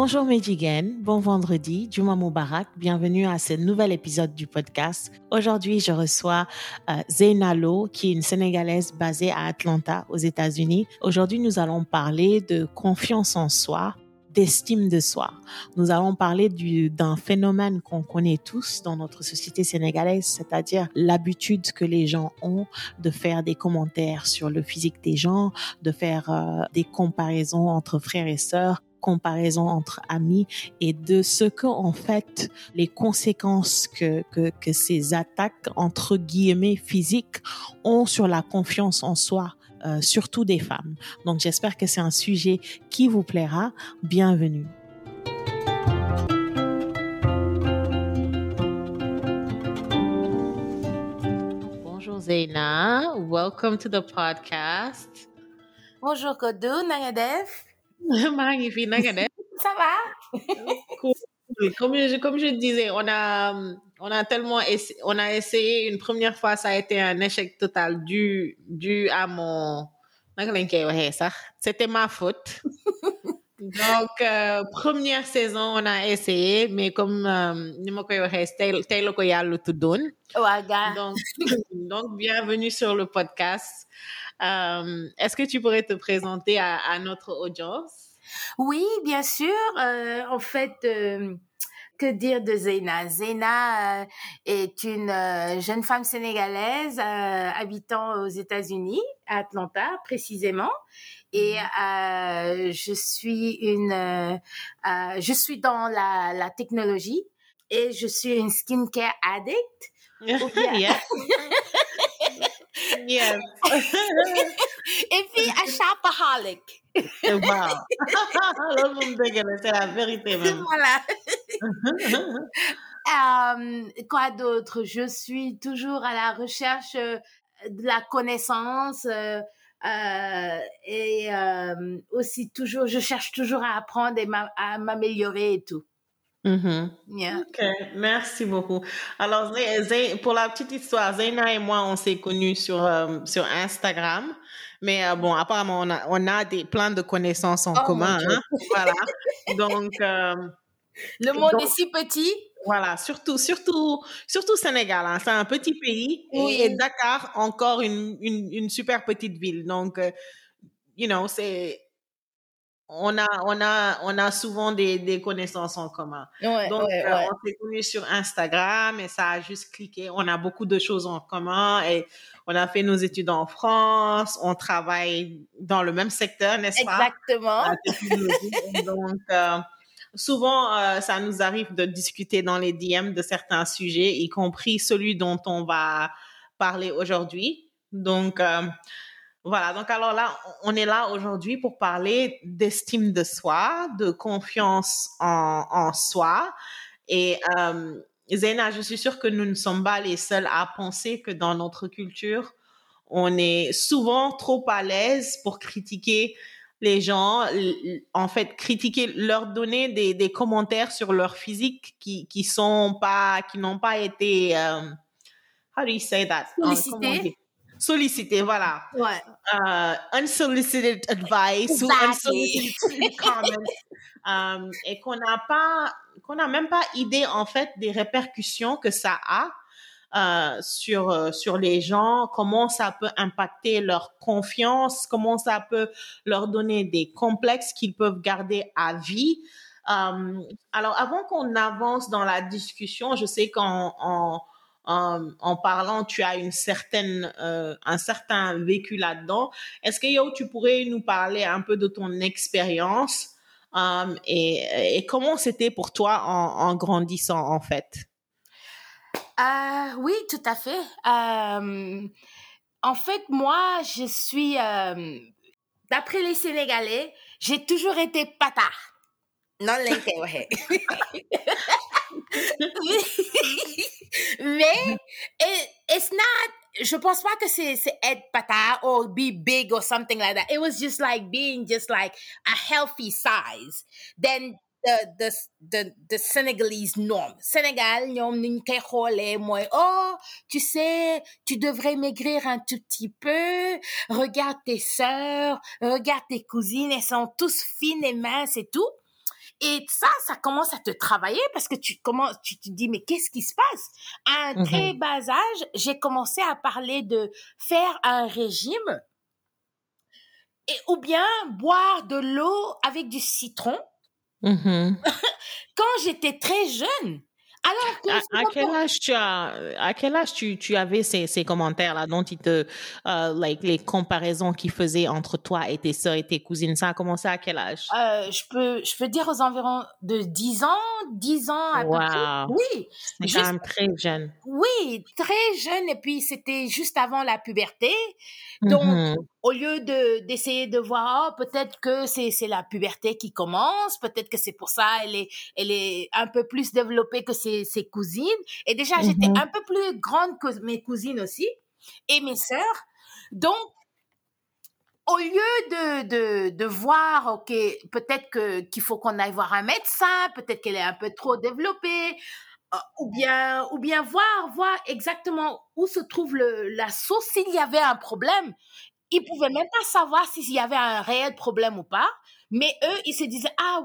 Bonjour Medjigen, bon vendredi, Juma Moubarak, bienvenue à ce nouvel épisode du podcast. Aujourd'hui, je reçois euh, qui est une Sénégalaise basée à Atlanta, aux États-Unis. Aujourd'hui, nous allons parler de confiance en soi, d'estime de soi. Nous allons parler d'un phénomène qu'on connaît tous dans notre société sénégalaise, c'est-à-dire l'habitude que les gens ont de faire des commentaires sur le physique des gens, de faire euh, des comparaisons entre frères et sœurs, comparaison entre amis et de ce que en fait les conséquences que, que, que ces attaques entre guillemets physiques ont sur la confiance en soi euh, surtout des femmes. Donc j'espère que c'est un sujet qui vous plaira. Bienvenue. Bonjour Zeyna, welcome to the podcast. Bonjour Kodou, nanga def? Ça va? cool. Comme je, comme je disais, on a, on a tellement essayé, on a essayé une première fois, ça a été un échec total dû, dû à mon, c'était ma faute. Donc, euh, première saison, on a essayé, mais comme ni ma koy waxee tey tey la ko yàlla tuddoon. Waga. Donc, donc, bienvenue sur le podcast. Euh, Est-ce que tu pourrais te présenter à, à notre audience? Oui, bien sûr. Euh, en fait, euh, que dire de Zeyna Zeyna euh, est une euh, jeune femme sénégalaise euh, habitant aux États-Unis, à Atlanta précisément. Et euh, je suis une, je suis dans la, la technologie et je suis une skincare addict. Bien-. Et puis un shopaholic. Wow. La, c'est la vérité même. voilà. Euh, quoi d'autre? Je suis toujours à la recherche euh, de la connaissance euh, euh, et aussi toujours, je cherche toujours à apprendre et à m'améliorer et tout. Yeah. Ok, merci beaucoup. Alors, pour la petite histoire, Zeyna et moi, on s'est connus sur, euh, sur Instagram. Mais euh, bon, apparemment, on a, on a des, plein de connaissances en Oh, commun. hein. Voilà. Donc, euh, Le monde Donc- est si petit. voilà, surtout, surtout, surtout Sénégal. hein. C'est un petit pays. Oui. Et, Dakar, encore une, une, une super petite ville. Donc, euh, you know, c'est... On a, on a, on a souvent des, des connaissances en commun. Ouais, Donc, euh, on s'est connus sur Instagram et ça a juste cliqué. On a beaucoup de choses en commun et on a fait nos études en France. On travaille dans le même secteur, n'est-ce pas? Exactement. Donc, euh, souvent, euh, ça nous arrive de discuter dans les DM de certains sujets, y compris celui dont on va parler aujourd'hui. Donc, voilà. Donc, alors là, on est là aujourd'hui pour parler d'estime de soi, de confiance en, en soi. Et euh, Zena, je suis sûre que nous ne sommes pas les seuls à penser que dans notre culture, on est souvent trop à l'aise pour critiquer les gens, en fait, critiquer, leur donner des, des commentaires sur leur physique qui, qui sont pas, qui n'ont pas été, euh, how do you say that? Sollicité. Sollicité, voilà. Ouais. Uh, unsolicited advice ou unsolicited comments. Um, et qu'on n'a pas, qu'on n'a même pas idée, en fait, des répercussions que ça a euh, sur, euh, sur les gens, comment ça peut impacter leur confiance, comment ça peut leur donner des complexes qu'ils peuvent garder à vie. Euh, alors, avant qu'on avance dans la discussion, je sais qu'en en, parlant, tu as une certaine, euh, un certain vécu là-dedans. Est-ce que Yo, tu pourrais nous parler un peu de ton expérience euh, et, et comment c'était pour toi en, en grandissant, en fait? Euh, oui, tout à fait. Euh, en fait, moi, je suis, d'après les Sénégalais, j'ai toujours été patard. Non, l'intérêt. Mais, it, it's not, je pense pas que c'est, être patard or be big or something like that. It was just like being just like a healthy size. Then the, the, the, Senegalese norm. Sénégal, ñoom niñ koy mooy, oh, tu sais, tu devrais maigrir un tout petit peu, regarde tes sœurs, regarde tes cousines, elles sont tous fines et minces et tout. Et ça, ça commence à te travailler parce que tu commences, tu te dis, mais qu'est-ce qui se passe? À un Mhm. très bas âge, j'ai commencé à parler de faire un régime et, ou bien boire de l'eau avec du citron Mhm. quand j'étais très jeune. Alors que À, quel âge tu as, à quel âge tu, tu avais ces, ces commentaires-là dont ils te, euh, like, les comparaisons qu'ils faisaient entre toi et tes sœurs et tes cousines, ça a commencé à quel âge? Euh, je peux, je peux dire aux environs de 10 ans, 10 ans à peu près. Wow. Oui, C'est juste- quand même très jeune. oui, très jeune et puis c'était juste avant la puberté. Donc, Mhm. Au lieu de d'essayer de voir, oh, peut-être que c'est c'est la puberté qui commence, peut-être que c'est pour ça elle est elle est un peu plus développée que ses ses cousines. Et déjà j'étais Mhm. un peu plus grande que mes cousines aussi et mes sœurs. Donc au lieu de, de, de voir, ok, peut-être que qu'il faut qu'on aille voir un médecin, peut-être qu'elle est un peu trop développée, euh, ou bien ou bien voir voir exactement où se trouve le, la source s'il y avait un problème. Ils pouvaient même pas savoir s'il y avait un réel problème ou pas. Mais eux, ils se disaient ah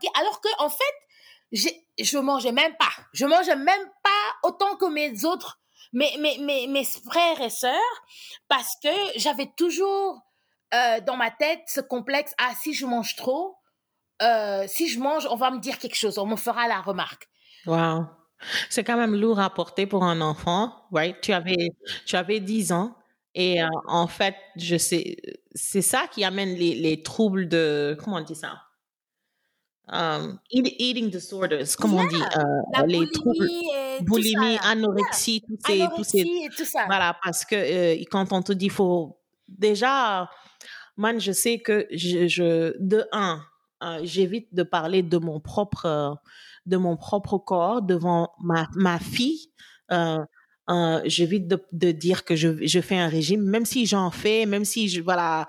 ki. Alors que en fait, je mangeais même pas. Je mangeais même pas autant que mes autres mes, mes, mes, mes frères et sœurs parce que j'avais toujours euh, dans ma tête ce complexe ah si je mange trop euh, si je mange on va me dire quelque chose on me fera la remarque Wow. C'est quand même lourd à porter pour un enfant, right? Tu avais, tu avais 10 ans et euh, en fait, je sais, c'est ça qui amène les, les troubles de, comment on dit ça? Um, eat- eating disorders, comme on dit, euh, la les troubles, boulimie ça, anorexie, tous ces, tous ces, anorexie et tout ça Voilà, parce que euh, quand on te dit faut déjà, man, je sais que je, je de un, euh, j'évite de parler de mon propre de mon propre corps devant ma ma fille. Euh, euh, j'évite de, de dire que je, je fais un régime, même si j'en fais, même si je voilà,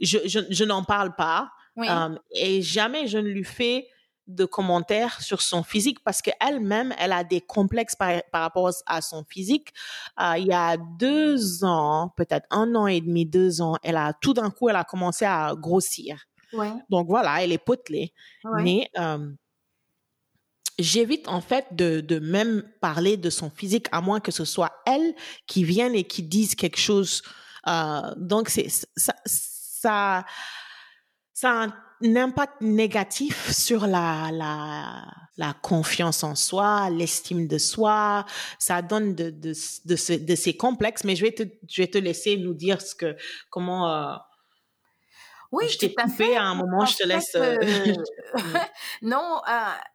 je je, je n'en parle pas. oui Euh, et jamais je ne lui fais de commentaires sur son physique parce qu'elle-même, elle a des complexes par, par rapport à son physique. Euh, il y a deux ans, peut-être un an et demi, deux ans, elle a tout d'un coup, elle a commencé à grossir. Donc voilà, elle est potelée. Mais euh, j'évite en fait de, de même parler de son physique à moins que ce soit elle qui vienne et qui dise quelque chose. Euh, donc c'est ça, ça, ça a un impact négatif sur la, la, la confiance en soi, l'estime de soi. Ça donne de, de, de, ce- de ces complexes. Mais je vais te, je vais te laisser nous dire ce que, comment. euh, oui je t'ai à coupé à un moment, En je te fait, laisse. euh, euh, non euh,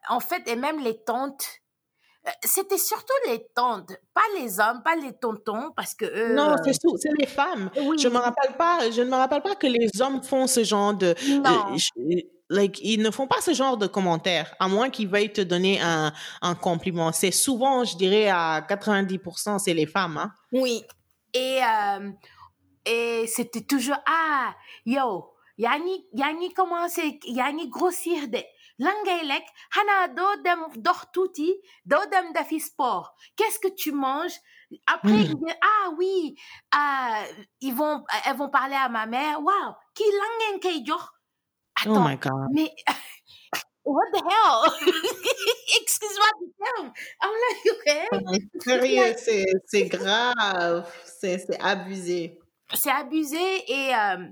en fait et même les tantes c'était surtout les tantes pas les hommes pas les tontons parce que eux, Non, c'est c'est les femmes. oui Je me rappelle pas, je ne me rappelle pas que les hommes font ce genre de, non je- like, ils ne font pas ce genre de commentaires, à moins qu'ils veuillent te donner un, un compliment. C'est souvent, je dirais, à 90%, c'est les femmes, hein. Oui. Et, euh, et c'était toujours, ah, yo, yani, yani commence, yani grossir de. Do dem dox tuuti, do dem defi sport. Qu'est-ce que tu manges? Après, Mm. ils disent, ah oui, ah, ils vont, elles vont parler à ma mère, wow, qui langen kay jox? Oh Attends, my God. mais, what the hell? Excuse-moi du terme. I'm like, okay. Sérieux, c'est, c'est grave, c'est, c'est abusé. c'est abusé et euh,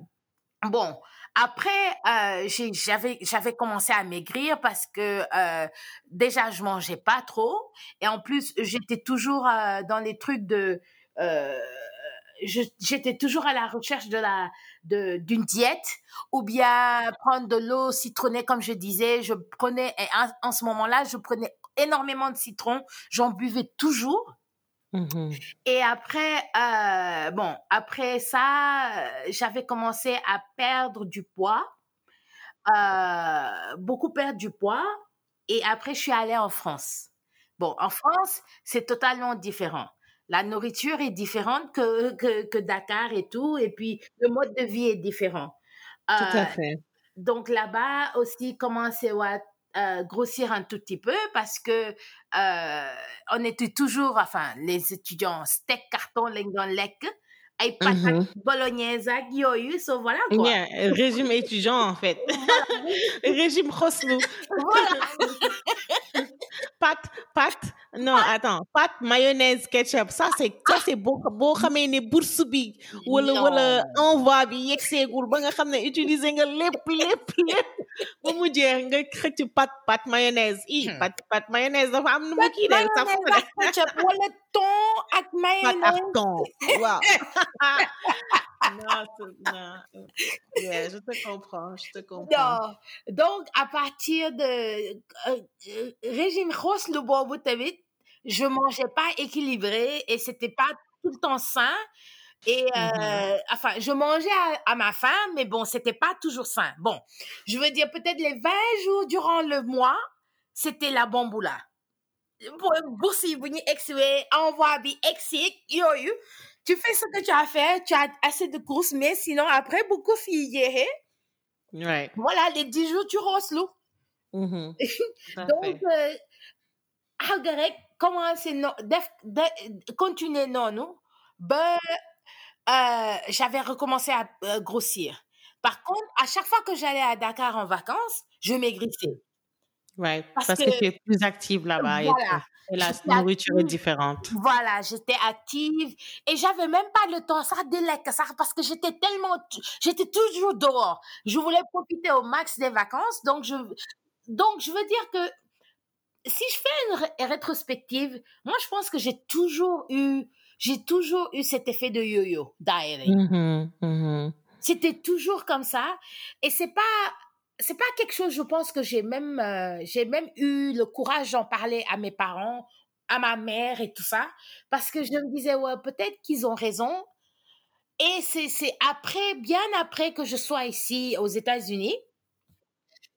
bon après euh, j'avais j'avais commencé à maigrir parce que euh, déjà je mangeais pas trop et en plus j'étais toujours euh, dans les trucs de euh, j'étais toujours à la recherche de la d'une diète ou bien prendre de l'eau citronnée comme je disais. Je prenais et en, en ce moment-là je prenais énormément de citron j'en buvais toujours Mhm. et après, euh, bon, après ça, euh, j'avais commencé à perdre du poids, euh, beaucoup perdre du poids. Et après, je suis allée en France. Bon, en France, c'est totalement différent. La nourriture est différente que, que, que Dakar et tout. Et puis, le mode de vie est différent. Tout à fait. donc là-bas aussi commencer à euh, grossir un tout petit peu parce que euh, on était toujours, enfin les étudiants steak carton lengon lek ay patates bolognaise ak so voilà quoi Yeah, régime étudiant en fait. régime xoslu. voilà Pâte, pâte. Non, attends. Pâte, mayonnaise, ketchup. Ça, c'est, ça, c'est boo, boo xamee ne bourse bi, wala, wala envoi bi yegseegul ba nga xam ne utiliser nga lépp, lépp, lépp. Ba mu jeex nga xëcc pâte, pâte, mayonnaise. I, pâte, pâte, mayonnaise dafa am nu mu kii de, ketchup wala thon ak Pâte mayonnaise ak thon. Waaw. non, non. Yeah, je te comprends, je te comprends. Donc, à partir de euh, euh, régime le boobu tamit, je mangeais pas équilibré et c'était pas tout le temps sain. Et euh, enfin, je mangeais à, à ma faim, mais bon, c'était pas toujours sain. Bon, je veux dire peut-être les 20 jours durant le mois, c'était la bamboula. Pour bourse yi bu ñu exwee envoi bi exi yooyu tu fais ce que tu as à faire tu as assez de courses mais sinon après yi jeexee Right. voilà les 10 jours tu Mhm. Tout à donc euh, commencer no def de continuer noonu ba euh, j'avais recommencé à euh, grossir par contre à chaque fois que j'allais à Dakar en vacances je maigrissais Right. parce Parce, que, que- tu es plus active là-bas et, Voilà. Et la nourriture est différente. Voilà, j'étais active et j'avais même pas le temps ça lekk ça parce que j'étais tellement j'étais toujours dehors. Je voulais profiter au max des vacances donc je donc je veux dire que si je fais une ré- rétrospective, moi je pense que j'ai toujours eu j'ai toujours eu cet effet de yo-yo diary. Mhm, mhm. C'était toujours comme ça et c'est pas c'est pas quelque chose je pense que j'ai même euh, j'ai même eu le courage d'en parler à mes parents, à ma mère et tout ça parce que je me disais ouais peut-être qu'ils ont raison et c'est c'est après bien après que je sois ici aux États-Unis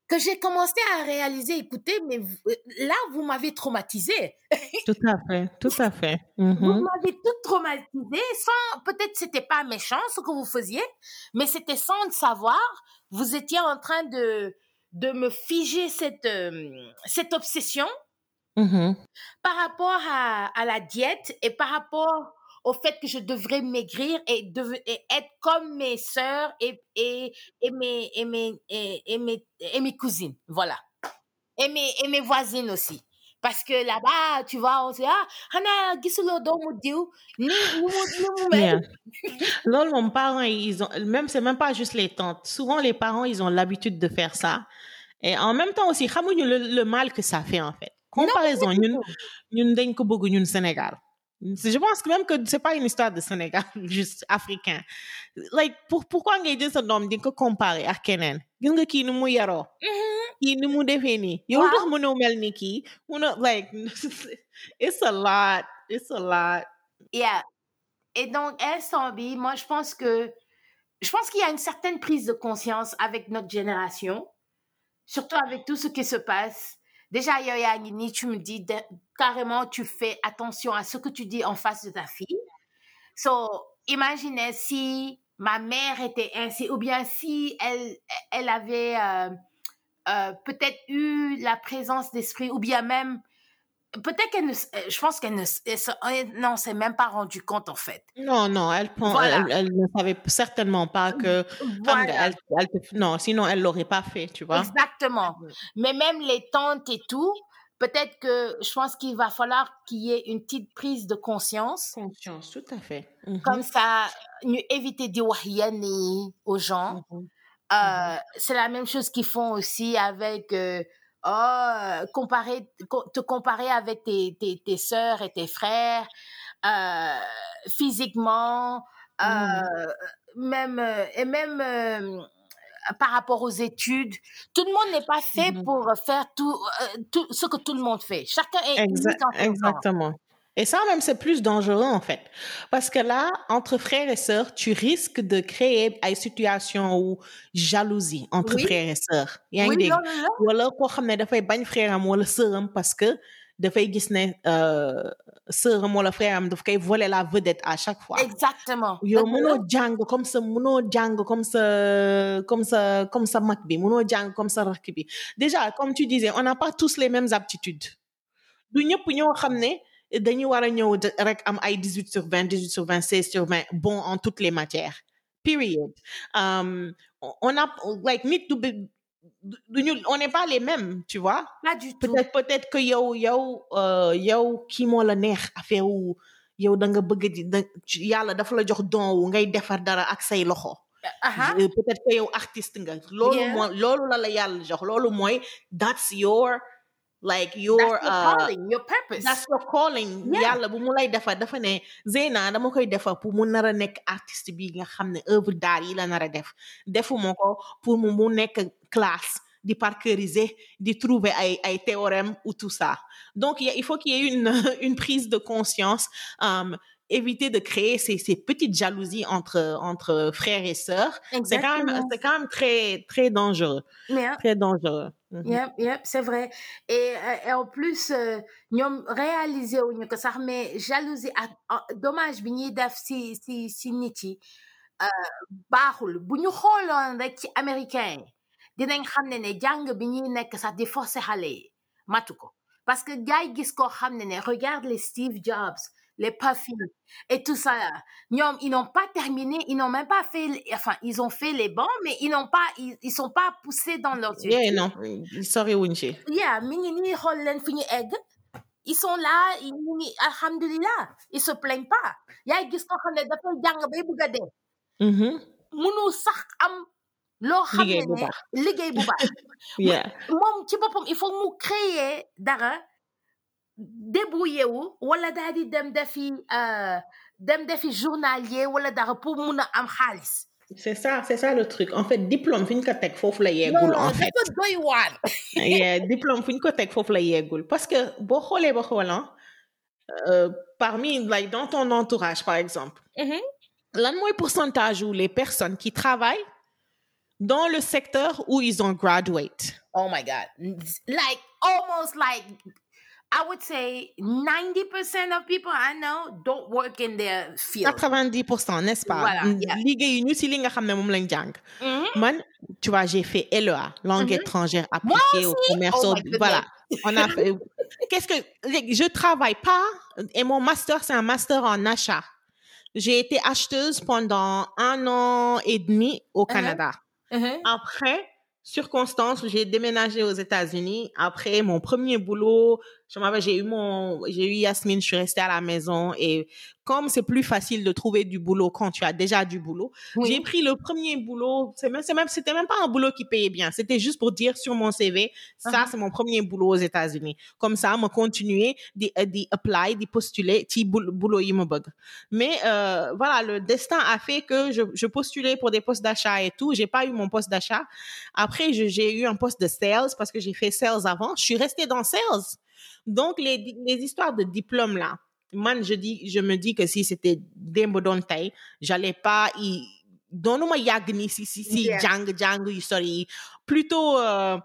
que j'ai commencé à réaliser écoutez mais vous- là vous m'avez traumatisé Tout à fait, tout à fait. vous Mhm. m'avez tout traumatisé sans peut-être c'était pas méchant ce que vous faisiez mais c'était sans le savoir vous étiez en train de de me figer cette euh, cette obsession Mhm. par rapport à, à la diète et par rapport au fait que je devrais maigrir et, et être comme mes sœurs et, et, et, mes, et, mes, et, mes, et mes cousines. Voilà. Et mes, et mes voisines aussi. Parce que là-bas, tu vois, on se dit, ah, Hana, gisulo domu diu, ni. Lol, mon parent, ils ont, même, c'est même pas juste les tantes. Souvent, les parents, ils ont l'habitude de faire ça. Et en même temps aussi, le, le mal que ça fait, en fait. Comparaison, ko bëgg ñun Sénégal. Je pense que même que c'est pas une histoire de Sénégal, juste africain. Like, pour, pourquoi ngay jël sa doom di ko comparer ak keneen? Gis nga kii ni mu yaroo. Kii ni mu defee nii. Yow lu tax mënoo mel ni kii? Mënoo, like, it's a lot. It's a lot. Yeah. Et donc, B, moi, je pense que, je pense qu'il y a une certaine prise de conscience avec notre génération, surtout avec tout ce qui se passe. Déjà, Yoya Nini, tu me dis carrément, tu fais attention à ce que tu dis en face de ta fille. So, imaginez si ma mère était ainsi, ou bien si elle, elle avait euh, euh, peut-être eu la présence d'esprit, ou bien même, peut-être qu'elle ne, euh, je pense qu'elle ne, elle non, s'est même pas rendu compte en fait. Non, non, elle, prend, Voilà. elle, elle ne savait certainement pas que. Voilà. non, sinon elle l'aurait pas fait, tu vois. Exactement. Mais même les tantes et tout, peut-être que je pense qu'il va falloir qu'il y ait une petite prise de conscience. Conscience, tout à fait. Comme ça, nous éviter de yi aux gens. Mhm. Euh, C'est la même chose qu'ils font aussi avec euh, oh, comparer, co- te comparer avec tes, tes, tes sœurs et tes frères euh, physiquement, euh, même euh, et même par rapport aux études. Tout le monde n'est pas fait Mhm. pour faire tout, euh, tout ce que tout le monde fait. Chacun est Exa- exactement. Et ça même, c'est plus dangereux en fait. Parce que là, entre frères et sœurs, tu risques de créer une situation où jalousie entre Oui. frères et sœurs. yaa ngi Oui, ne dafay bañ frère wala sœur am parce que dafay gis ne euh, sœur am wala frère am daf koy voler la vedette à chaque fois. Exactement. yow mënoo jàng comme ça mënoo jàng comme ça comme ça comme ça mag bi mënoo jàng comme ça rakk bi déjà comme tu disais on n'a pas tous les mêmes aptitudes du ñëpp ñoo xam ne dañu war a ñëw rek am ay 18 sur 20 18 sur 20 16 sur 20 bon en toutes les matières period um, on a like nit du on n'est pas les mêmes tu vois. Pas du tout. peut-être peut-être que yow yow euh, yow kii moo la neex affaire wu yow da nga bëgg di da yàlla dafa la jox don wu ngay defar dara ak say loxo. Aha. Euh, peut-être que yow artiste nga. Loolu mooy loolu la la yàlla jox. Loolu mooy that's your like your That's your uh, calling, your purpose. that's your calling Yeah. yàlla bu mu lay defar dafa ne Zeyna dama koy defar pour mu nar a nekk artiste bi nga xam ne œuvre d'art yi la nar a def defuma ko pour mu mu nekk classe di parkeuriser di trouver ay ay théorème ou tout ça donc il il faut qu'il y ait une une prise de conscience um, éviter de créer ces, ces petites jalousies entre entre frères et sœurs c'est quand même c'est quand même très très dangereux Yeah. très dangereux Mhm. Yep, yep, c'est vrai. Et, et en plus, euh, ñoom réaliser wuñu ko sax mais jalousie ah, dommage bi ñuy def si si si nit yi euh, baaxul bu ñu xooloon rek américain dinañ xam ne ne jàng bi ñuy nekk sax di forcer xale yi matu ko parce que gars yi gis koo xam ne ne regarde les Steve Jobs les Puffy et tout ça ils n'ont pas terminé ils n'ont même pas fait enfin ils ont fait les bancs mais ils n'ont pas ils, ils sont pas poussés dans leurs yeah études. non sorry ci yeah mi ngi nii xool leen fi ñu egg. Ils sont là ils ñu ngi alhamdulilah ils se plaignent pas. Yaay gis ko xam ne dafay jàng bay bëgg a dee. Mhm. mënu sax am loo xam ne liggéey bu baax. Yeah. Moom ci boppam il faut mu créer dara débrouiller wu wala daal di dem defi euh, dem defi journalier wala dara pour mun a am xaalis C'est ça, c'est ça le truc. En fait, diplôme, fin ko tek fofu la yeggul en fait. dafa doy waar yeah, diplôme ko la parce que ba xolan euh, parmi like dans ton entourage par exemple, Mhm. lan moy pourcentage où les personnes qui travaillent dans le secteur où ils ont graduate? Oh my God. Like almost like I would say 90% of people I know don't work in their field. 90%, n'est-ce pas? Voilà, yeah. Liggéey ñu ci li nga xamné mom lañ jang. Mhm. Man, tu vois, j'ai fait LEA, langue Mhm. étrangère Moi appliquée au commerce. Oh voilà. On a fait. Qu'est-ce que je travaille pas et mon master c'est un master en achat. J'ai été acheteuse pendant un an et demi au Uh-huh. Canada. Mhm. Après, circonstance, j'ai déménagé aux États-Unis. Après mon premier boulot, je j'ai eu mon, j'ai eu Yasmine, je suis restée à la maison et comme c'est plus facile de trouver du boulot quand tu as déjà du boulot, Oui. j'ai pris le premier boulot. C'est même, c'est même, c'était même pas un boulot qui payait bien. C'était juste pour dire sur mon CV, ça, Uh-huh. c'est mon premier boulot aux États-Unis. Comme ça, me continuer d'y, euh, d'y postuler, ti boul- boulot. Mais, euh, voilà, le destin a fait que je, je postulais pour des postes d'achat et tout. J'ai pas eu mon poste d'achat. Après, j'ai eu un poste de sales parce que j'ai fait sales avant. Je suis restée dans sales. Donc, les, les histoires de diplôme là, man, je dis, je me dis que si c'était démb doon tey, j'allais pas y, doonuma yàgg ni si, si, si, Yeah. yu sori yi. Plutôt, euh,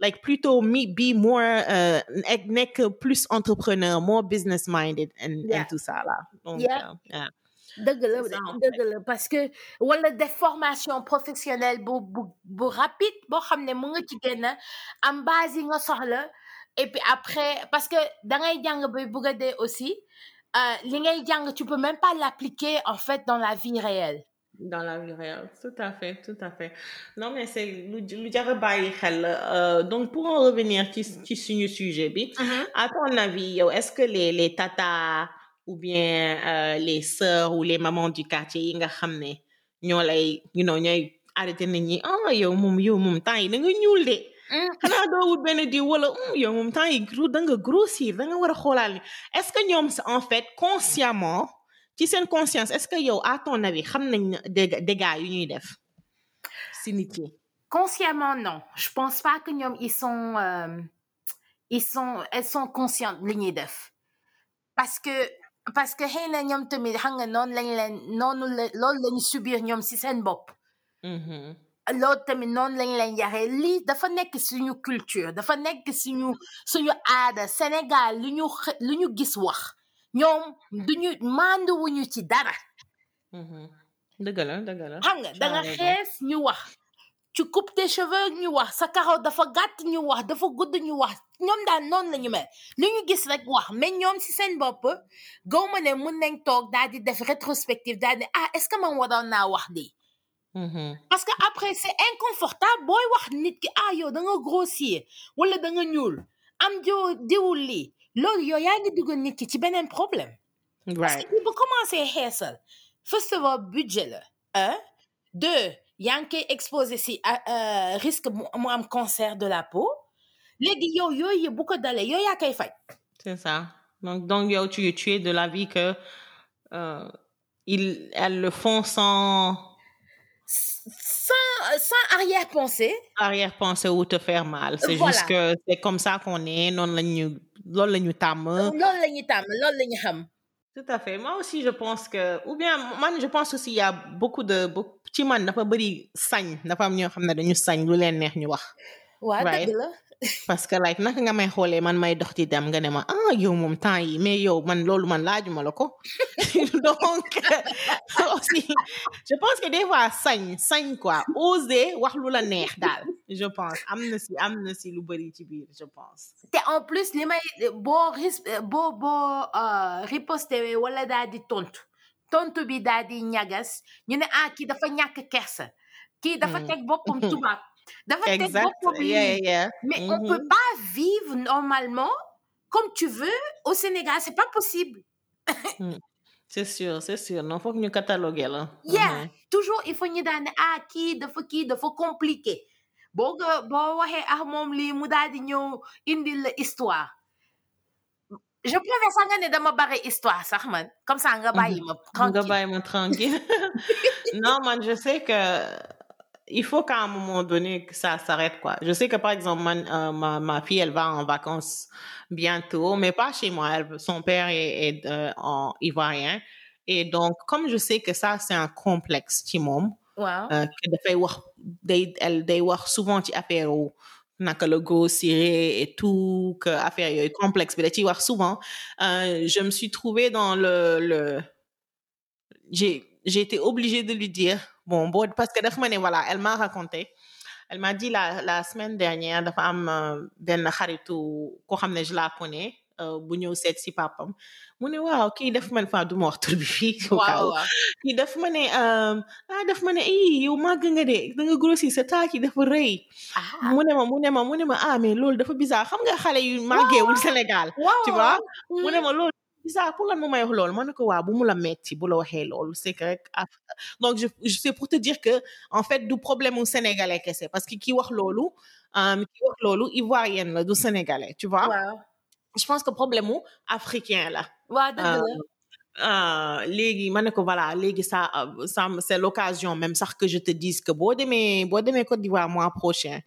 like, plutôt me, be more, euh, nek- plus entrepreneur, more business minded and, Yeah. and tout ça là. Donc, Yeah. euh, yeah. dëgg la dëgg parce que wala des formations professionnelles bu bu bu rapide boo xam ne mu nga ci génn am base yi nga soxla et puis après parce que da ngay jàng bay bëgg a dee aussi li ngay jàng tu peux même pas l'appliquer en fait dans la vie réelle Dans la vie réelle, tout à fait, tout à fait. Non, mais c'est lu lu jar a bàyyi xel la. Euh, donc, pour en revenir ci ci suñu sujet bi, à ton avis, yow, est-ce que les les tatas ou bien euh, les sœurs ou les mamans du quartier yi nga xam ne ñoo lay, you know, ñooy arrêté nit ñi, ah yow moom yow moom temps yi da nga ñuul de. Xanaa doo wut benn diw wala "Hmm, yow moom temps yi gros da nga grossir da nga war a xoolaal ni est-ce que ñoom en fait consciemment ci seen conscience est-ce que yow à ton avis xam nañ dég dégâts yu ñuy def si nit yi? Consciemment non. Je pense pas que ñoom ils sont euh, ils sont elles sont conscientes li ñuy def. Parce que parce que xëy na ñoom tamit xam nga noonu lañ leen noonu la loolu lañu subir ñoom si seen bopp. Mhm. Loolu tamit noonu lañ leen yaree lii dafa nekk suñu culture dafa nekk suñu suñu aada. Sénégal lu ñu lu ñu gis wax ñoom duñu manduwuñu ci dara. Mhm. dëgg la dëgg la. Xam nga Tu da nga xees ñu wax tu coupes tes cheveux ñu wax sa karaw dafa gàtt ñu wax dafa gudd ñu wax. Ñoom daal noonu la ñu mel. Lu ñu gis rek wax mais ñoom si seen bopp gaw ma ne mun nañ toog daal di def rétrospective daal di ah est-ce que man waroon naa wax parce que après c'est inconfortable. Booy wax nit ki ah yow da nga grossir wala da nga ñuul. Am jo diwul lii. Loolu yow yaa ngi dugal nit ki ci beneen problème. Parce que bu commencé xeesal first of all budget la un deux yaa ngi koy exposé si risque mu am cancer de la peau. Léegi yow yooyu bu ko dalee yow yaa koy faj c'est ça. Donc donc yow tu tu es de l'avis que euh, ils elles le font sans sans sans arrière-pensée arrière-pensée ou te faire mal c'est Voilà. juste que c'est comme ça qu'on est noonu la ñu loolu la ñu tàmm loolu la ñuy tàmm loolu la ñu xam Tout à fait. Moi aussi, je pense que, ou bien, moi, je pense aussi, il y a beaucoup de, beaucoup, ci man, dafa bëri sañ, dafa am ñoo xam ne dañu sañ lu leen neex ñu wax. Waa Right. dëgg la Parce que, like, naka nga may xoolee, man may dox di dem, nga ne ma, ah, yow moom temps yi, mais yow, man, loolu, man, laajuma la ko. Donc, aussi, je pense que des fois, sañ, sañ, quoi, oser wax lu la neex daal, je pense. Am na si, am na si lu bëri ci biir, je pense. te en plus li may boo ris boo boo euh, riposté wala daal di tontu tontu bi daal di ñagas ñu ne ah kii dafa ñàkk kersa kii dafa Mm. teg boppam tubaab dafa teg Exact. boppam Yeah, lii yeah. mais on peut pas vivre normalement comme tu veux au Sénégal c'est pas possible C'est sûr, c'est sûr. Non, faut que ñu cataloguer la. yeah Mhm. toujours il faut ñu daan ah kii dafa kii dafa compliqué boo ko boo waxee ah moom lii mu daal di ñëw indil la histoire je préfère sax nga ne dama bari histoire sax man comme ça nga bàyyi ma nga tranquille bàyyi ma tranquille non man je sais que il faut qu'à un moment donné que ça s'arrête quoi. Je sais que par exemple man, euh, ma ma fille elle va en vacances bientôt mais pas chez moi. Elle, son père est, est euh, en ivoirien. Et donc comme je sais que ça c'est un complexe ci moom waaw. euh, que dafay wax day elle day wax souvent ci affaire wu naka la grossir et tout que affaire yooyu complexe da ciy wax souvent. Euh, je me suis trouvée dans le le j'ai j'ai été obligée de lui dire bon parce que ma ne voilà elle m'a raconté. Elle m'a dit la la semaine dernière dafa am euh, benn xaritu koo xam ne je la connais euh, bu ñëw seet si papam. Mu ne waaw kii daf man fa du ma wax tur bi fii waaw. Où. waaw. Kii daf ma ne euh, ah daf ma ne ii yow màgg nga de da nga grossi sa taat yi dafa rëy. Ah. Mu ne ma mu ne ma mu ne ma ah mais loolu dafa bizarre. Xam nga xale yu màggeewul Sénégal tu vois? mu ne ma loolu bizarre pour lan mu may wax loolu ma ne ko waa bu mu la metti bu la waxee loolu c'est que rek af- donc je, je c'est pour te dire que en fait du problème au Sénégalais kese parce que ki wax loolu euh, ki wax loolu ivoirienne la du Sénégalais tu vois? Waaw. Je pense que problème mu africain la waaw dëgg la. euh, ko voilà ça euh, c'est l'occasion même que je te dise que Côte d'Ivoire mois prochain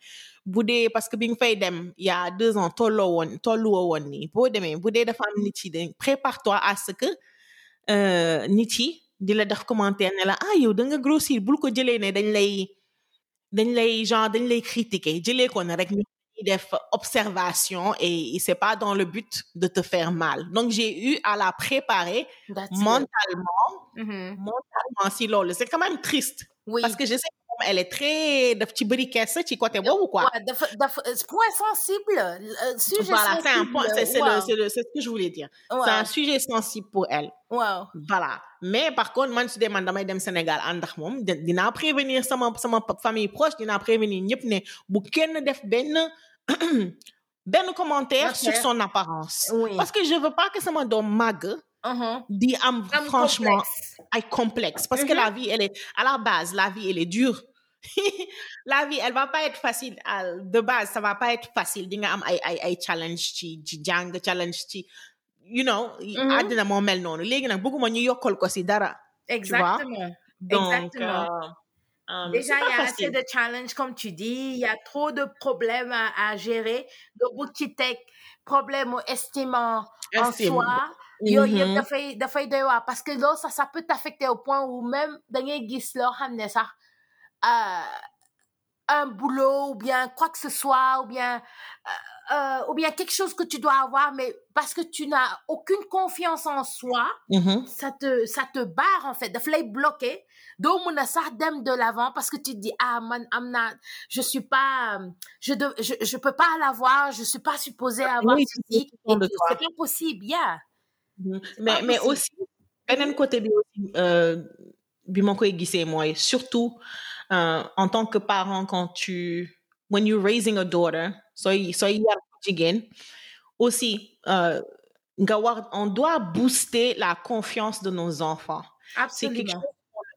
parce que bi nga fay dem il y a deux ans tolloo woon tolluwoo woon nii boo demee bu dee prépare-toi à ce que euh, di la def commentaire ne la ah yow da nga grossir bul ko jëlee dañ lay dañ lay genre dañ lay critiquer jëlee ko rek def observation et c'est pas dans le but de te faire mal. Donc j'ai eu à la préparer That's mentalement Mhm. mentalement si loolu c'est quand même triste. Oui. Parce que je sais elle est très daf ci bëri kersa ci côté boobu quoi? Waaw dafa dafa point sensible. Euh, sujet voilà c'est un point c'est c'est waaw c'est le c'est ce que je voulais dire. C'est waaw un sujet sensible pour elle. Waaw voilà. Mais par contre man su dee man damay dem Sénégal ànd ak moom di- dinaa prévenir sama sama famille proche dinaa prévenir ñëpp ne bu kenn def benn benn commentaire sur Ok. son apparence. Oui. Parce que je veux pas que sama doom màgg Di am Am franchement complexe. ay complexe parce que Mhm. la vie elle est à la base la vie elle est dure la vie elle va pas être facile de base ça va pas être facile di nga am ay ay ay challenge ci ci jàng challenge ci you know Mhm. àddina moo mel noonu léegi nag bëgguma ñu yokkal ko si dara exactement donc Exactement. euh, euh, Déjà, il y a assez facile de challenges, comme tu dis. Il y a trop de problèmes à, à gérer. De boutique, problème au estime en, soi. Yo, yep, dafay, dafay doy waar. Parce que là, ça, ça peut t'affecter au point où même, da ngay gis loo xam ne sax, euh, un boulot ou bien quoi que ce soit ou bien euh, euh, ou bien quelque chose que tu dois avoir, mais parce que tu n'as aucune confiance en soi, Mhm. ça te ça te barre en fait, daf lay bloquer. doo mun a sax dem de l'avant parce que tu te dis ah man am naa je suis pas je de, je je peux pas l'avoir, je suis pas supposée avoir Oui, toi. C'est pas possible, yeah. Mhm. Mais mais aussi beneen côté bi aussi euh, bi ma koy gisee mooy surtout euh, en tant que parent quand tu when you're raising a daughter sooy sooy yar jigéen aussi euh, nga war on doit booster la confiance de nos enfants Absolument.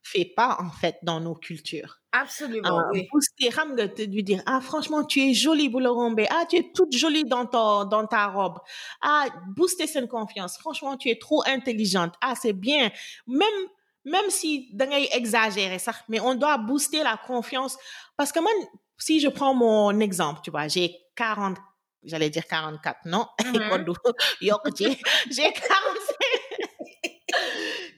Fait pas en fait dans nos cultures. Absolument, euh, oui. te lui dire ah franchement tu es jolie rombee ah tu es toute jolie dans ton dans ta robe. Ah booster cette confiance. Franchement tu es trop intelligente. Ah c'est bien même même si da ngay exagérer sax mais on doit booster la confiance. Parce que man si je prends mon exemple tu vois j'ai 40 j'allais dire 44 non? Yokk ci. j'ai 45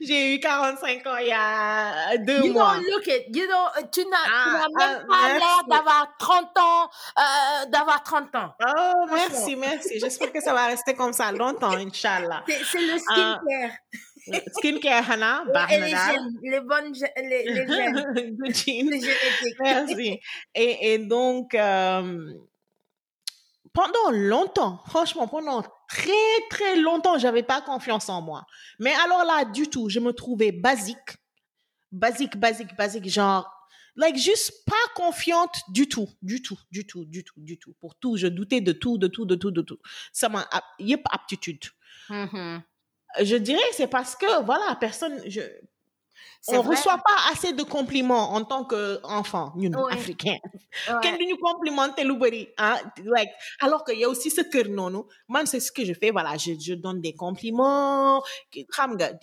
j'ai eu 45 ans il y a deux You mois don't look it. You don't, tu n'as, Ah, même ah, pas l'air d'avoir 30 ans, euh, d'avoir 30 ans. Oh, merci, merci. J'espère que ça va rester comme ça longtemps, Inch'Allah. C'est, c'est le Ah, skincare. Skincare, Hannah, baax et les gènes, les bonnes, les, les gènes, les génétiques. Merci. Et, et donc, euh, pendant longtemps, franchement, pendant très, très longtemps, j'avais pas confiance en moi. Mais alors là, du tout, je me trouvais basique. Basique, basique, basique, genre, like, juste pas confiante du tout, du tout, du tout, du tout, du tout. Pour tout, je doutais de tout, de tout, de tout, de tout. Ça m'a, yep, aptitude. Mhm. Je dirais c'est parce que, voilà, personne, je, on vrai. reçoit pas assez de compliments en tant qu'enfant, ñun, Ouais. africain. Ouais. kenn duñu complimenter lu bëri ah like alors que aussi kër noonu man c'est ce que je fais voilà je je donne des compliments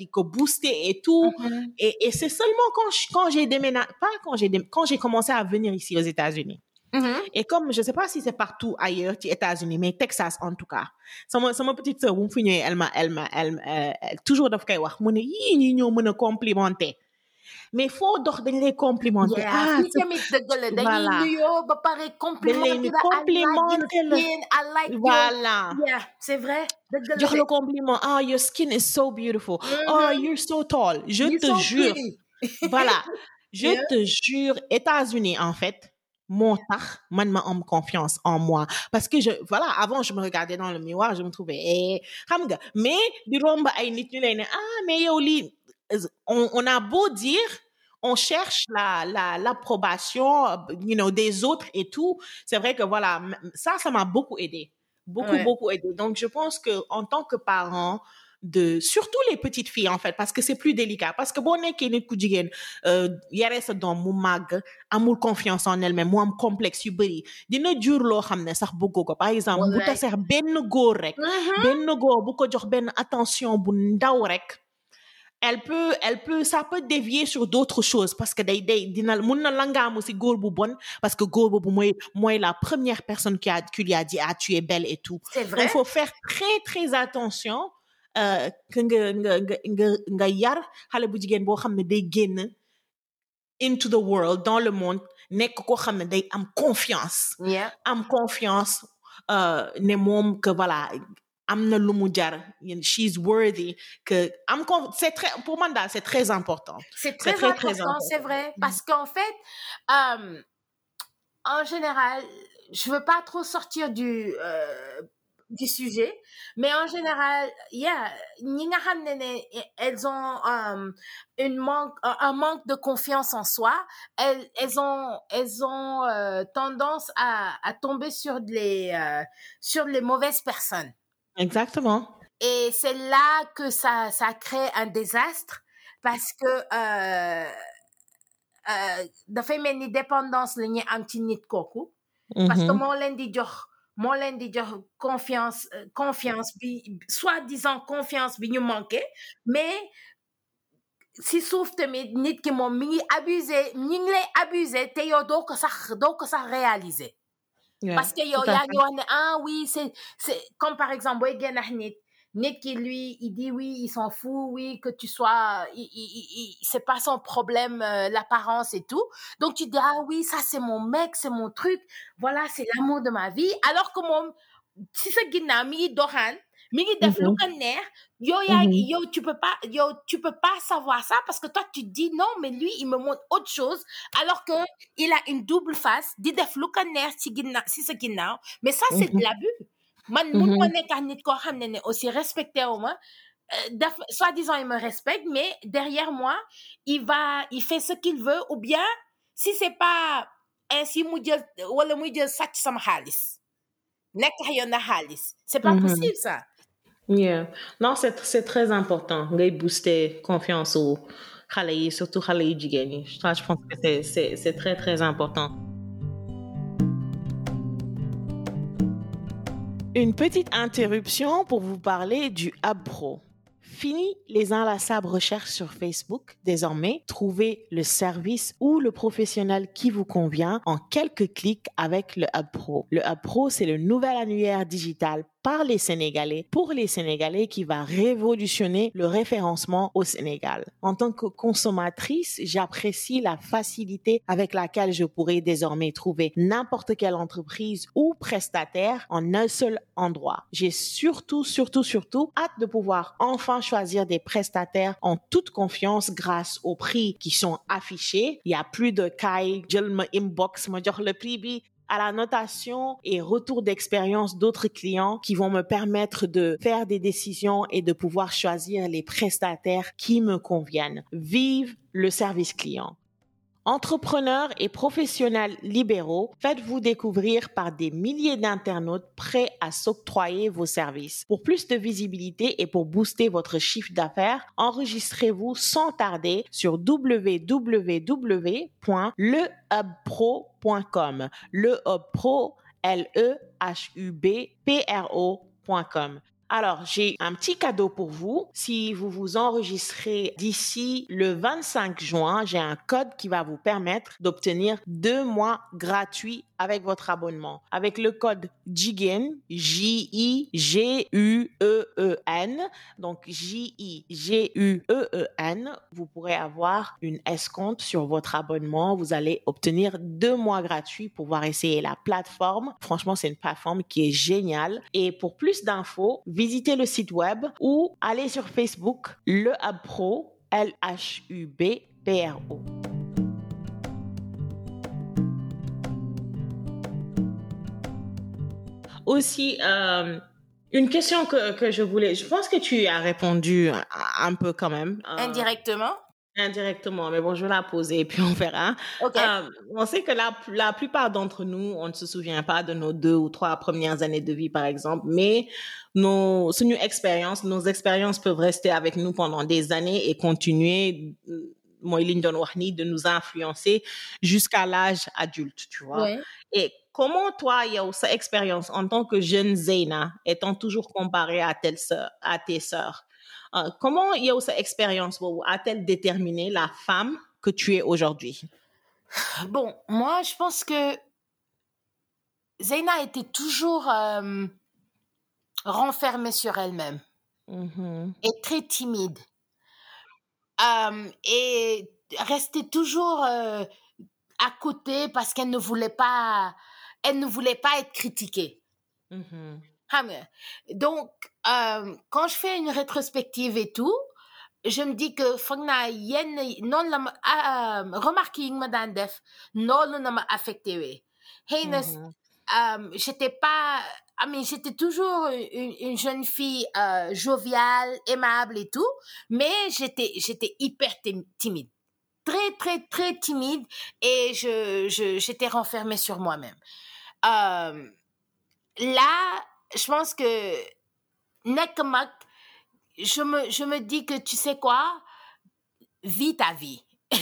ko booster et tout Mhm. et et c'est seulement quand quand j'ai déménagé pas quand j'ai dé- quand j'ai commencé à venir ici aux États-Unis Mhm. et comme je sais pas si c'est partout ailleurs aux États-Unis mais Texas en tout cas sama sama petite sœur elle m'a elle m'a elle elle- toujours koy wax mu ne yii ñi mais foo dox dañ lay complimenter. Ah fii tamit dëgg la dañuy voilà. nuyoo ba pare complimenter di la I like voilà. Yeah c'est vrai dëgg la jox le compliment. Ah your skin is so beautiful. Oh you're so tall. Je te jure. voilà. Je te jure États-Unis en fait moo tax man ma am confiance en moi. Parce que je voilà avant je me regardais dans le miroir je me trouvais eh xam nga. Mais di romb ay nit ñu lay ne ah mais yow lii on, on a beau dire on cherche la la l'approbation euh, you know des autres et tout. C'est vrai que voilà ça ça m'a beaucoup aidé. Beaucoup Ouais. beaucoup aidé. Donc je pense que en tant que parent de surtout les petites filles en fait parce que c'est plus délicat. Parce que boo nekkee nit ku jigéen euh, yare sa doom mu màgg amul confiance en elle-même mu am complexe yu bëri dina jur loo xam ne sax bëggoo ko. Par exemple bu taseex benn góor rek Mhm. benn góor bu ko jox benn attention bu ndaw rek elle peut elle peut ça peut dévier sur d'autres choses parce que day day dina mun na langaamu si góor bu bon parce que góor boobu mooy mooy la première personne qui a qui lui a dit ah tu es belle et tout. C'est vrai. Il faut faire très très attention euh, nga nga nga nga yar xale bu jigéen boo xam ne day génn into the world dans le monde nekk koo xam ne day am confiance. Yeah. Am confiance euh, ne moom que voilà am na lu mu jar yéen she's worthy que am con c'est très pour man daal c'est très important C'est très, important, c'est vrai, parce qu'en fait, euh, en général, je veux pas trop sortir du euh, du sujet, mais en général, yeah, elles ont euh, une manque, un un manque de confiance en soi. Elles, elles ont, elles ont euh, tendance à, à tomber sur les euh, sur les mauvaises personnes. Exactement Et c'est là que ça, ça crée un désastre parce que euh, euh, dafay mel ni dépendance la ñuy am ci nit kooku parce que Mhm. moo leen di jox moo leen di jox confiance euh, confiance bi soi-disant confiance bi ñu manqué mais si suuf tamit nit ki moom mi ngi abusé ñi ngi lay abusé te yow doo ko sax doo ko sax réaliser Yeah, parce que fait. ngi wax ne ah oui c'est c'est comme par exemple qui lui il dit oui il s'en fout oui que tu sois il, il, il, c'est pas son problème euh, l'apparence et tout. Donc tu dis ah oui ça c'est mon mec c'est mon truc. Voilà c'est l'amour de ma vie. Alors que moom si sa ginnaaw mi ngi doxaan mi ngi def lu ko neex yow yaa yow tu peux pas yow tu peux pas savoir ça parce que toi tu dis non mais lui il me montre autre chose alors que il a une double face di def lu ko neex ci ginnaaw si sa ginnaaw. Mais ça c'est de l'abus. Man mun ma nekk ak nit koo xam ne ne aussi respecté wu ma def soi-disant il me respecte mais derrière moi il va il fait ce qu'il veut ou bien si c'est pas ainsi mu jël wala muy jël sàcc sama xaalis nekk yoon na xaalis. C'est pas possible ça Yeah. Non, c'est très important. Ngay booster confiance au xale yi surtout xale. Ça, je pense que c'est c'est c'est très très important. Une petite interruption pour vous parler du Hub Pro. Fini les inlassables recherches sur Facebook. Désormais, trouvez le service ou le professionnel qui vous convient en quelques clics avec le Hub Pro. Le Hub Pro, c'est le nouvel annuaire digital par les Sénégalais pour les Sénégalais qui va révolutionner le référencement au Sénégal. En tant que consommatrice, j'apprécie la facilité avec laquelle je pourrai désormais trouver n'importe quelle entreprise ou prestataire en un seul endroit. J'ai surtout, surtout, surtout hâte de pouvoir enfin choisir des prestataires en toute confiance grâce aux prix qui sont affichés. Il y a plus de Jelma Inbox, le prix à la notation et retour d'expérience d'autres clients qui vont me permettre de faire des décisions et de pouvoir choisir les prestataires qui me conviennent. Vive le service client. Entrepreneurs et professionnels libéraux, faites-vous découvrir par des milliers d'internautes prêts à s'octroyer vos services. Pour plus de visibilité et pour booster votre chiffre d'affaires, enregistrez-vous sans tarder sur www.lehubpro.com. Le. Alors, j'ai un petit cadeau pour vous. Si vous vous enregistrez d'ici le 25 juin, j'ai un code qui va vous permettre d'obtenir deux mois gratuits avec votre abonnement. Avec le code JIGEN, J-I-G-U-E-E-N, donc J-I-G-U-E-E-N, vous pourrez avoir une escompte sur votre abonnement. Vous allez obtenir deux mois gratuits pour pouvoir essayer la plateforme. Franchement, c'est une plateforme qui est géniale. Et pour plus d'infos, visitez le site web ou allez sur Facebook, le Hub Pro, L-H-U-B-P-R-O. Aussi, euh, une question que, que je voulais, je pense que tu as répondu un peu quand même. Euh, Indirectement Indirectement, mais bon, je vais la poser et puis on verra. Okay. Euh, on sait que la, la plupart d'entre nous, on ne se souvient pas de nos deux ou trois premières années de vie, par exemple, mais nos, nos expériences, nos expériences peuvent rester avec nous pendant des années et continuer, moi, de nous influencer jusqu'à l'âge adulte, tu vois. Ouais. Et comment toi, yow, sa expérience en tant que jeune Zeyna, étant toujours comparée à, telle à tes sœurs, euh, comment yow, sa expérience a-t-elle déterminé la femme que tu es aujourd'hui? Bon, moi, je pense que Zeyna était toujours euh, renfermée sur elle-même Mhm. et très timide. Euh, et restait toujours euh, à côté parce qu'elle ne voulait pas, elle ne voulait pas être critiquée. Mhm. xam nga donc euh, quand je fais une rétrospective et tout je me dis que foog naa yenn noonu la ah, euh, remarque yi nga ma daan def na ma affecté Mhm. euh, j'étais pas ah mais j'étais toujours une, une jeune fille euh, joviale aimable et tout mais j'étais j'étais hyper tim- timide très très très timide et je je j'étais renfermée sur moi-même euh, là je pense que nekk mag je me je me dis que tu sais quoi? Vis ta vie.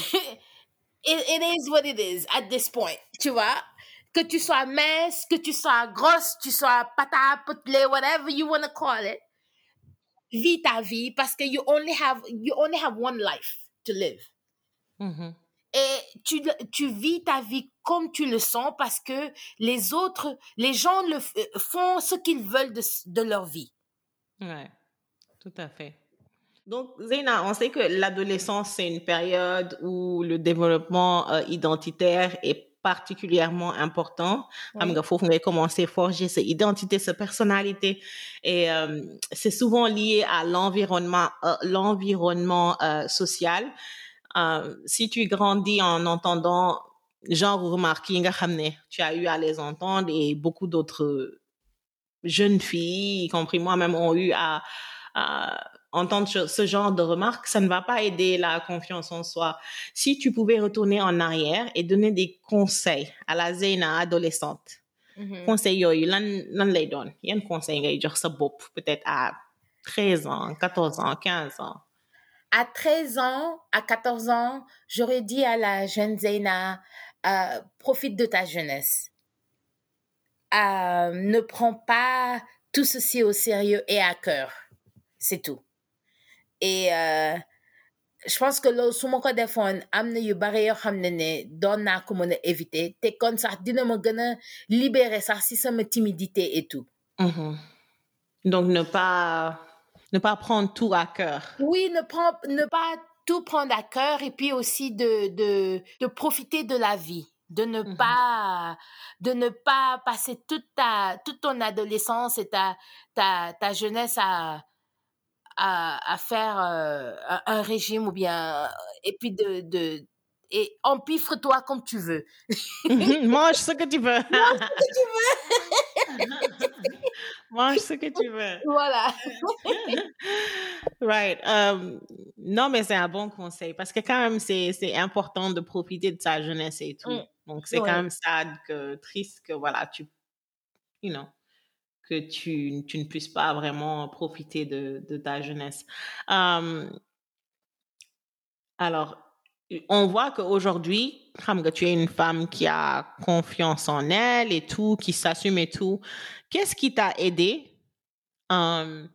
It, it is what it is at this point tu vois? Que tu sois mince que tu sois grosse tu sois pata putlé whatever you want to call it vis ta vie parce que you only have you only have one life to live. Mhm. Et tu, tu vis ta vie comme tu le sens parce que les autres, les gens le euh, font ce qu'ils veulent de, de leur vie. Ouais, tout à fait. Donc, Zeyna, on sait que l'adolescence, c'est une période où le développement euh, identitaire est particulièrement important foofu ngay commencer forger sa identité sa personnalité et euh, c'est souvent lié à l'environnement euh, l'environnement euh, social euh, si tu grandis en entendant genre remarques yi nga xam ne tu as eu à les entendre et beaucoup d'autres jeunes filles, y compris moi-même, ont eu à, à entendre ce genre de remarques, ça ne va pas aider la confiance en soi. Si tu pouvais retourner en arrière et donner des conseils à la Zeyna adolescente, Mhm. conseils yooyu lan lan lay doon? Yan conseil ngay jox sa bopp peut-être à 13 ans 14 ans 15 ans? À 13 ans, à 14 ans, j'aurais dit à la jeune Zeyna, euh, profite de ta jeunesse. Euh, ne prends pas tout ceci au sérieux et à cœur. C'est tout. Et euh, je pense que loolu su ma ko defoon am na yu bari éviter te kon sax dina libérer sax si timidité et tout. Mhm. donc ne pas ne pas prendre tout à cœur Oui, ne, prends, ne pas tout prendre à cœur et puis aussi de, de, de profiter de la vie. De ne Mhm. pas, de ne pas passer toute ta, toute ton adolescence et ta, ta, ta jeunesse à, à, à faire euh, un, régime ou bien, et puis de, de, et empiffre-toi comme tu veux. Mhm. mange ce que tu veux mange ce que tu veux Voilà. Right. Um, non, mais c'est un bon conseil parce que quand même, c'est, c'est important de profiter de sa jeunesse et tout. Mm. Donc, c'est Ouais. quand même sad que, triste que, voilà, tu, you know, que tu, tu ne puisses pas vraiment profiter de, de ta jeunesse. Um, alors, on voit qu'aujourd'hui, xam tu es une femme qui a confiance en elle et tout, qui s'assume et tout. Qu'est-ce qui t'a aidé um,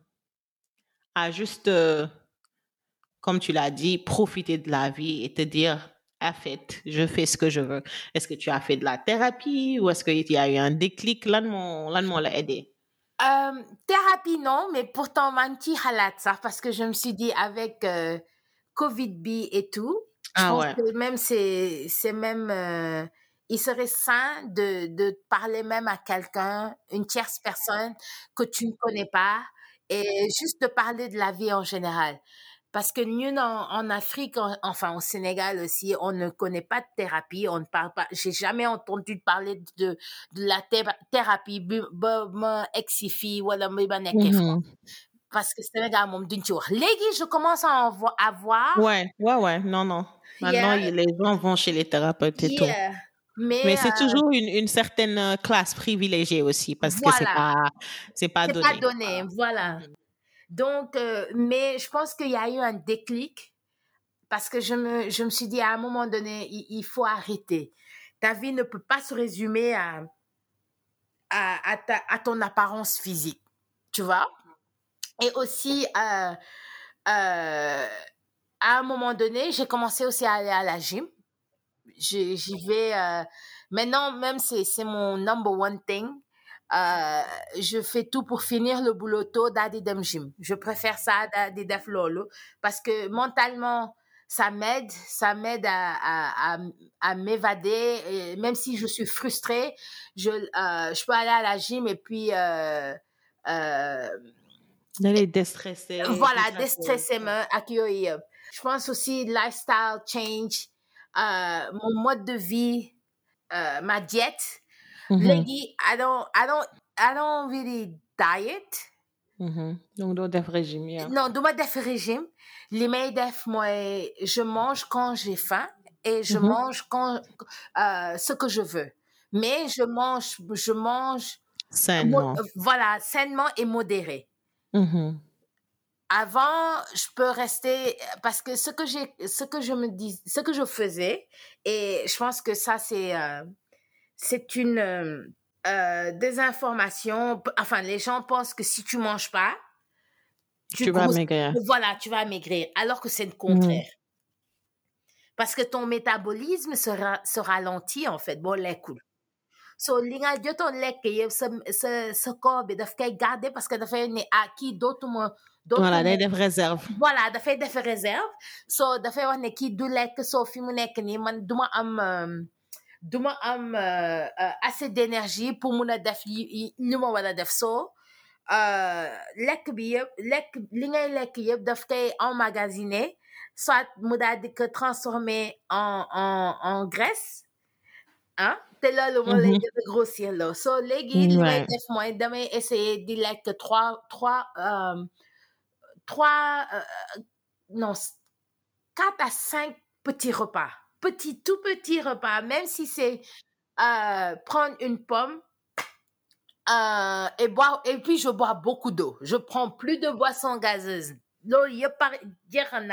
à juste, euh, comme tu l'as dit, profiter de la vie et te dire, à fait, je fais ce que je veux. Est-ce que tu as fait de la thérapie ou est-ce qu'il y a eu un déclic? Lan moo lan moo la aidé? Euh, thérapie, non, mais pourtant, man, qui halate ça, parce que je me suis dit, avec euh, Covid-B et tout, je Ah pense ouais. que même c'est, c'est même, euh, il serait sain de, de parler même à quelqu'un, une tierce personne que tu ne connais pas, et juste de parler de la vie en général. Parce que nous, en, en Afrique, en- enfin au Sénégal aussi, on ne connaît pas de thérapie, on ne parle pas. J'ai jamais entendu parler de, de la thé- thérapie. Mhm. Parce que Sénégal je commence à en vo- à voir. Ouais, ouais, ouais, non, non. Maintenant, Yeah. les gens vont chez les thérapeutes et tout. Mais, Mais c'est euh, toujours une, une certaine euh, classe privilégiée aussi parce que c'est Voilà. pas, c'est pas c'est donné. pas donné, voilà. Donc, euh, mais je pense qu'il y a eu un déclic parce que je me, je me suis dit à un moment donné, il, il faut arrêter. Ta vie ne peut pas se résumer à, à, à, ta- à ton apparence physique, tu vois? Et aussi, euh, euh, à un moment donné, j'ai commencé aussi à aller à la gym. J'y vais. euh, maintenant, même, c'est c'est mon number one thing. Euh, je fais tout pour finir le boulot tôt d'aller dem gym. Je préfère ça def lolo parce que mentalement, ça m'aide, ça m'aide à, à, à, à m'évader. Même si je suis frustrée, je, euh, je peux aller à la gym et puis D'aller déstresser. voilà, déstresser me yëpp. Je pense aussi lifestyle change, euh, mon mode de vie, euh, ma diète. Mhm, Léegi, I don't, I don't, I don't really diet. mhm. Donc, doo def régime, yeah. Non, du ma def régime. Li may def mooy je mange quand j'ai faim et je Mhm. mange quand euh, ce que je veux. Mais je mange, je mange Sainement. voilà, sainement et modéré. Mhm. Avant, je peux rester parce que ce que j'ai, ce que je me dis, ce que je faisais, et je pense que ça c'est, euh, c'est une euh, euh, désinformation. Enfin, les gens pensent que si tu manges pas, Tu vas maigrir. Voilà, tu vas maigrir, alors que c'est le contraire. Parce que ton métabolisme se, ra- se ralentit en fait. Bon, les cool. So, li nga jotoon lekk yëpp sa sa sa corps bi daf koy garder parce que dafay ne ah kii dootuma dootuma Voilà, day def réserve. voilà dafay def réserve so dafay wax ne kii du lekk soo fi mu nekk nii man am euh, du ma am euh, euh, assez d'énergie pour mun a def li ma war a def. Soo lekk bi yëpp lekk li ngay lekk yëpp daf koy emmagasiner soit mu daal di ko en en en graisse ah te loolu moo lay Mhm. gën a grossir la so léegi li may def mooy damay essayer di lekk trois trois trois euh, non quatre à cinq petits repas. Petits tout petits repas même si c'est euh, prendre une pomme euh, et boire et puis je bois beaucoup d'eau. Je prends plus de boissons gazeuses. Loolu yëpp par jeexal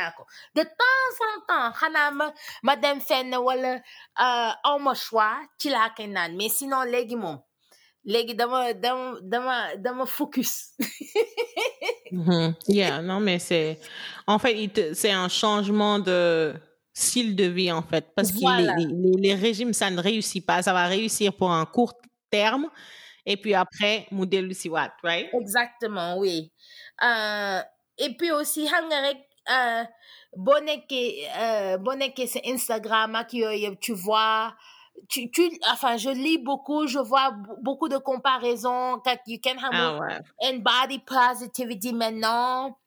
de temps en temps xanaa ma ma dem fenn wala euh, aw choix mais sinon léegi moom léegi dama dama dama dama focus Mhm. Yeah, non, mais c'est. En fait, c'est un changement de style de vie, en fait. Parce que les, régimes, ça ne réussit pas. Ça va réussir pour un court terme. Et puis après, modèle aussi, what, right? exactement oui Euh, et puis aussi xam nga rek euh, boo nekkee euh, boo nekkee sa Instagram ak yooyu yëpp tu vois tu, tu enfin je lis beaucoup je vois beaucoup de comparaisons you can have Ah ouais. and body positivity maintenant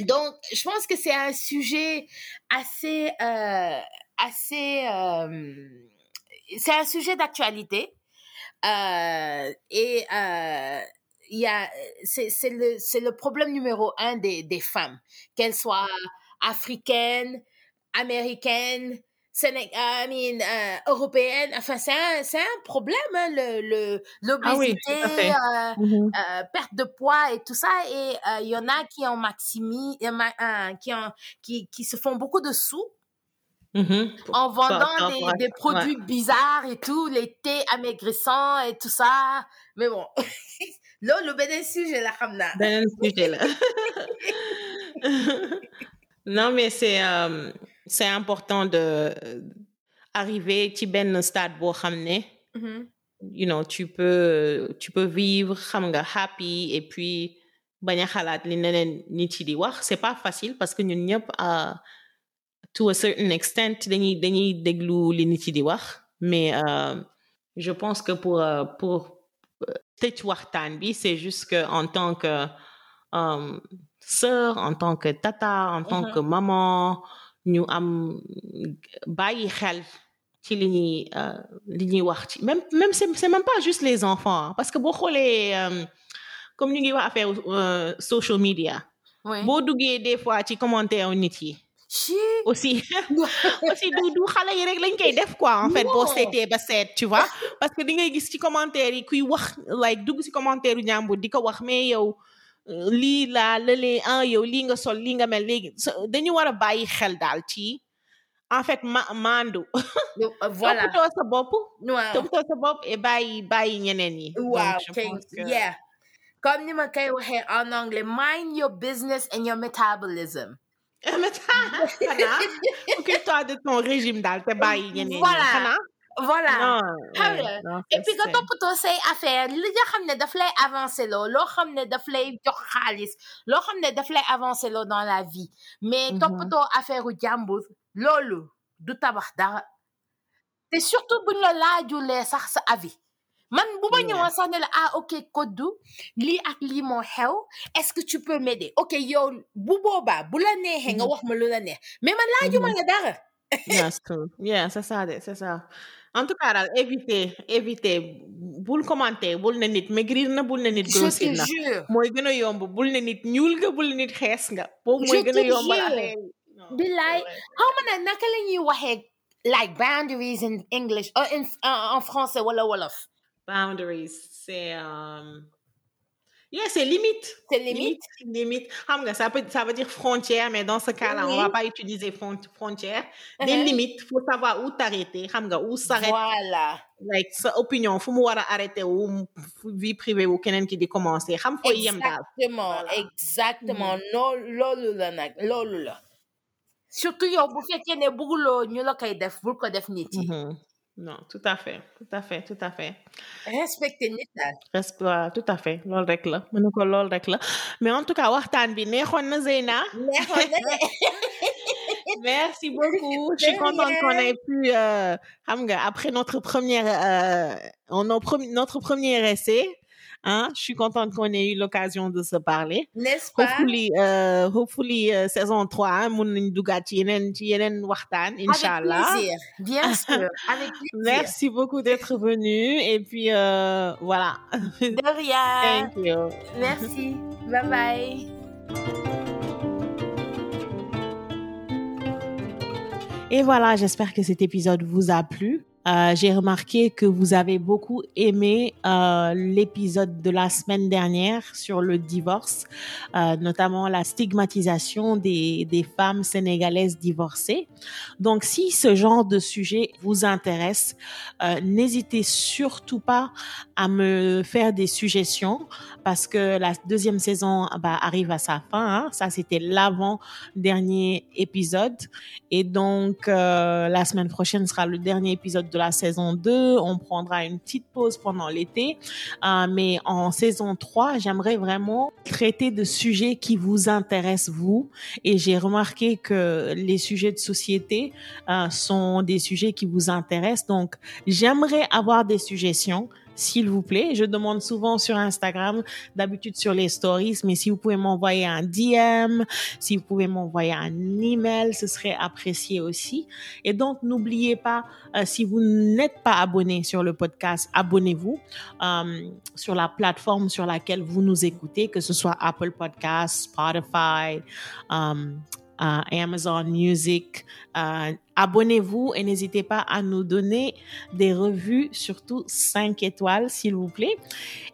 donc je pense que c'est un sujet assez euh, assez euh, c'est un sujet d'actualité euh, et euh, il y a c'est c'est le c'est le problème numéro un des des femmes qu'elles soient africaines américaines Séné I mean, euh, européennes enfin c'est un c'est un problème hein, le le Ah oui, l'obésité à fait. euh, euh, perte de poids et tout ça et euh, il y en a qui en maximisent qui en qui qui se font beaucoup de sous Mhm. Pour- en vendant par des, rapport à des ça. Ouais. produits bizarres et tout, les thés amaigrissants et tout ça. Mais bon, là, le bénin sujet, la ramna. beneen sujet la non mais c'est euh, c'est important de euh, arriver ci benn stade boo xam ne Mhm. you know tu peux tu peux vivre xam nga happy et puis bañ a xalaat li neneen nit yi di wax c'est pas facile parce que ñun ñëpp à to a certain extent dañuy dañuy déglu li nit yi di wax mais euh, je pense que pour euh, pour euh, tëj waxtaan bi c'est juste que en tant que euh, sœur en tant que tata en tant Mhm. que maman ñu am bàyyi xel ci li ñuy euh, li ñuy wax ci même même c'est c'est même pas juste les enfants hein, parce que boo xoolee euh, comme ñu ngi wax affaire euh, social media boo duggee des fois ci commentaire nit yi aussi aussi du du xale yi rek lañ koy def quoi en fait boo seetee ba seet tu vois parce que di ngay gis ci commentaire yi kuy wax like dugg ci commentaire yu jàmbur di ko wax mais yow lii laa lëlee ah yow lii nga sol lii nga mel léegi so- dañu war a bàyyi xel daal ci en fait ma maandu euh, Voilà. toppatoo sa bopp toppatoo sa bopp et bàyyi bàyyi ñeneen yi Yeah. Comme ni ma koy waxee en anglais, mind your business and your metabolism. xanaa occupe-toi de ton régime daal te bàyyi ñeneen xanaa Voilà. Xam nga. et puis nga sain. toppatoo say affaire li nga xam ne daf lay avancer loo loo xam ne daf lay jox xaalis loo xam ne daf lay avancer loo dans la vie mais toppatoo affaire u jàmbur loolu du tabax dara te surtout buñ la laajulee sax sa avis man bu ma Yeah. ñëwoon sax ne la ah ok koddu lii ak lii moo xew est-ce que tu peux m'aider? Ok yow bu boobaa bu la neexee nga Mhm. wax ma lu la neex mais man laajuma Mhm. dara Yes, c'est ça, de- c'est ça. En tout cas, daal, éviter, éviter, bul commenter, bul ne nit maigrir na, bul ne nit grossir na. Mooy gën a yomb, bul ne nit ñuul nga, bul ne nit xees nga. Boobu mooy gën a yombal affaire. Billaay. xaw ma ne naka la ñuy waxee like boundaries in English or in en en français wala wolof Boundaries, c'est euh... Yeah, c'est limite. c'est limite? Limite. Xam nga, ça peut, ça veut dire frontière, mais dans ce cas-là, on Oui. va pas utiliser front- frontière. Des Mhm. limites, faut savoir où t'arrêter. Nga, où s'arrête voilà like sa opinion a arrêté wu mu- fu- vie privée wu keneen ki di commencer exactement Voilà. exactement non nag loolu la surtout yow bu fekkee ne bëgguloo ñu la koy def bul ko def nit yi Mhm. Non tout à fait tout à fait tout à fait. Respecter nit daal waaw, tout à fait loolu rek la mën na ko loolu rek la. Mais en tout cas waxtaan bi neexoon na Zeyna. Neexoon na de. Merci beaucoup. Je suis contente qu'on ait pu, euh, après notre première, euh, notre premier essai, Hein? Je suis contente qu'on ait eu l'occasion de se parler. N'est-ce pas? Hopefully, uh, hopefully uh, saison 3, mun nañ dugaat ci yeneen ci yeneen waxtaan, Inch'Allah. Avec plaisir, bien sûr. Avec plaisir. Merci beaucoup d'être venu. Et puis, euh, voilà. De rien. Thank you. Merci. Bye bye. Et voilà, j'espère que cet épisode vous a plu. Euh, j'ai remarqué que vous avez beaucoup aimé euh, l'épisode de la semaine dernière sur le divorce, euh, notamment la stigmatisation des, femmes sénégalaises divorcées. Donc, si ce genre de sujet vous intéresse, n'hésitez surtout pas à me faire des suggestions parce que la deuxième saison bah, arrive à sa fin. Hein. Ça, c'était l'avant-dernier épisode. Et donc, euh, la semaine prochaine sera le dernier épisode de la saison 2. On prendra une petite pause pendant l'été. Euh, mais en saison 3, j'aimerais vraiment traiter de sujets qui vous intéressent, vous. Et j'ai remarqué que les sujets de société euh, sont des sujets qui vous intéressent. Donc, j'aimerais avoir des suggestions s'il vous plaît. Je demande souvent sur Instagram, d'habitude sur les stories, mais si vous pouvez m'envoyer un DM, si vous pouvez m'envoyer un email, ce serait apprécié aussi. Et donc, n'oubliez pas, euh, si vous n'êtes pas abonné sur le podcast, abonnez-vous euh, sur la plateforme sur laquelle vous nous écoutez, que ce soit Apple Podcasts, Spotify, euh, Amazon Music. Uh, abonnez-vous et n'hésitez pas à nous donner des revues, surtout 5 étoiles, s'il vous plaît.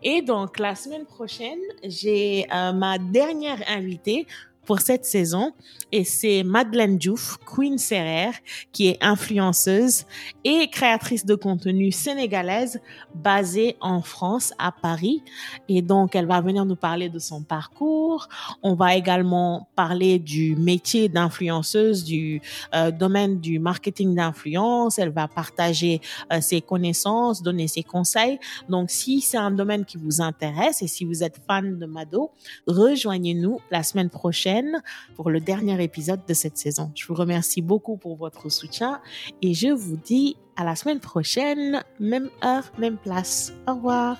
Et donc, la semaine prochaine, j'ai euh, ma dernière invitée pour cette saison et c'est Madeleine Diouf, Queen Serrer, qui est influenceuse et créatrice de contenu sénégalaise basée en France, à Paris. Et donc, elle va venir nous parler de son parcours. On va également parler du métier d'influenceuse, du euh, domaine du marketing d'influence. Elle va partager euh, ses connaissances, donner ses conseils. Donc, si c'est un domaine qui vous intéresse et si vous êtes fan de Mado, rejoignez-nous la semaine pour le dernier épisode de cette saison. Je vous remercie beaucoup pour votre soutien et je vous dis à la semaine prochaine, même heure, même place. Au revoir.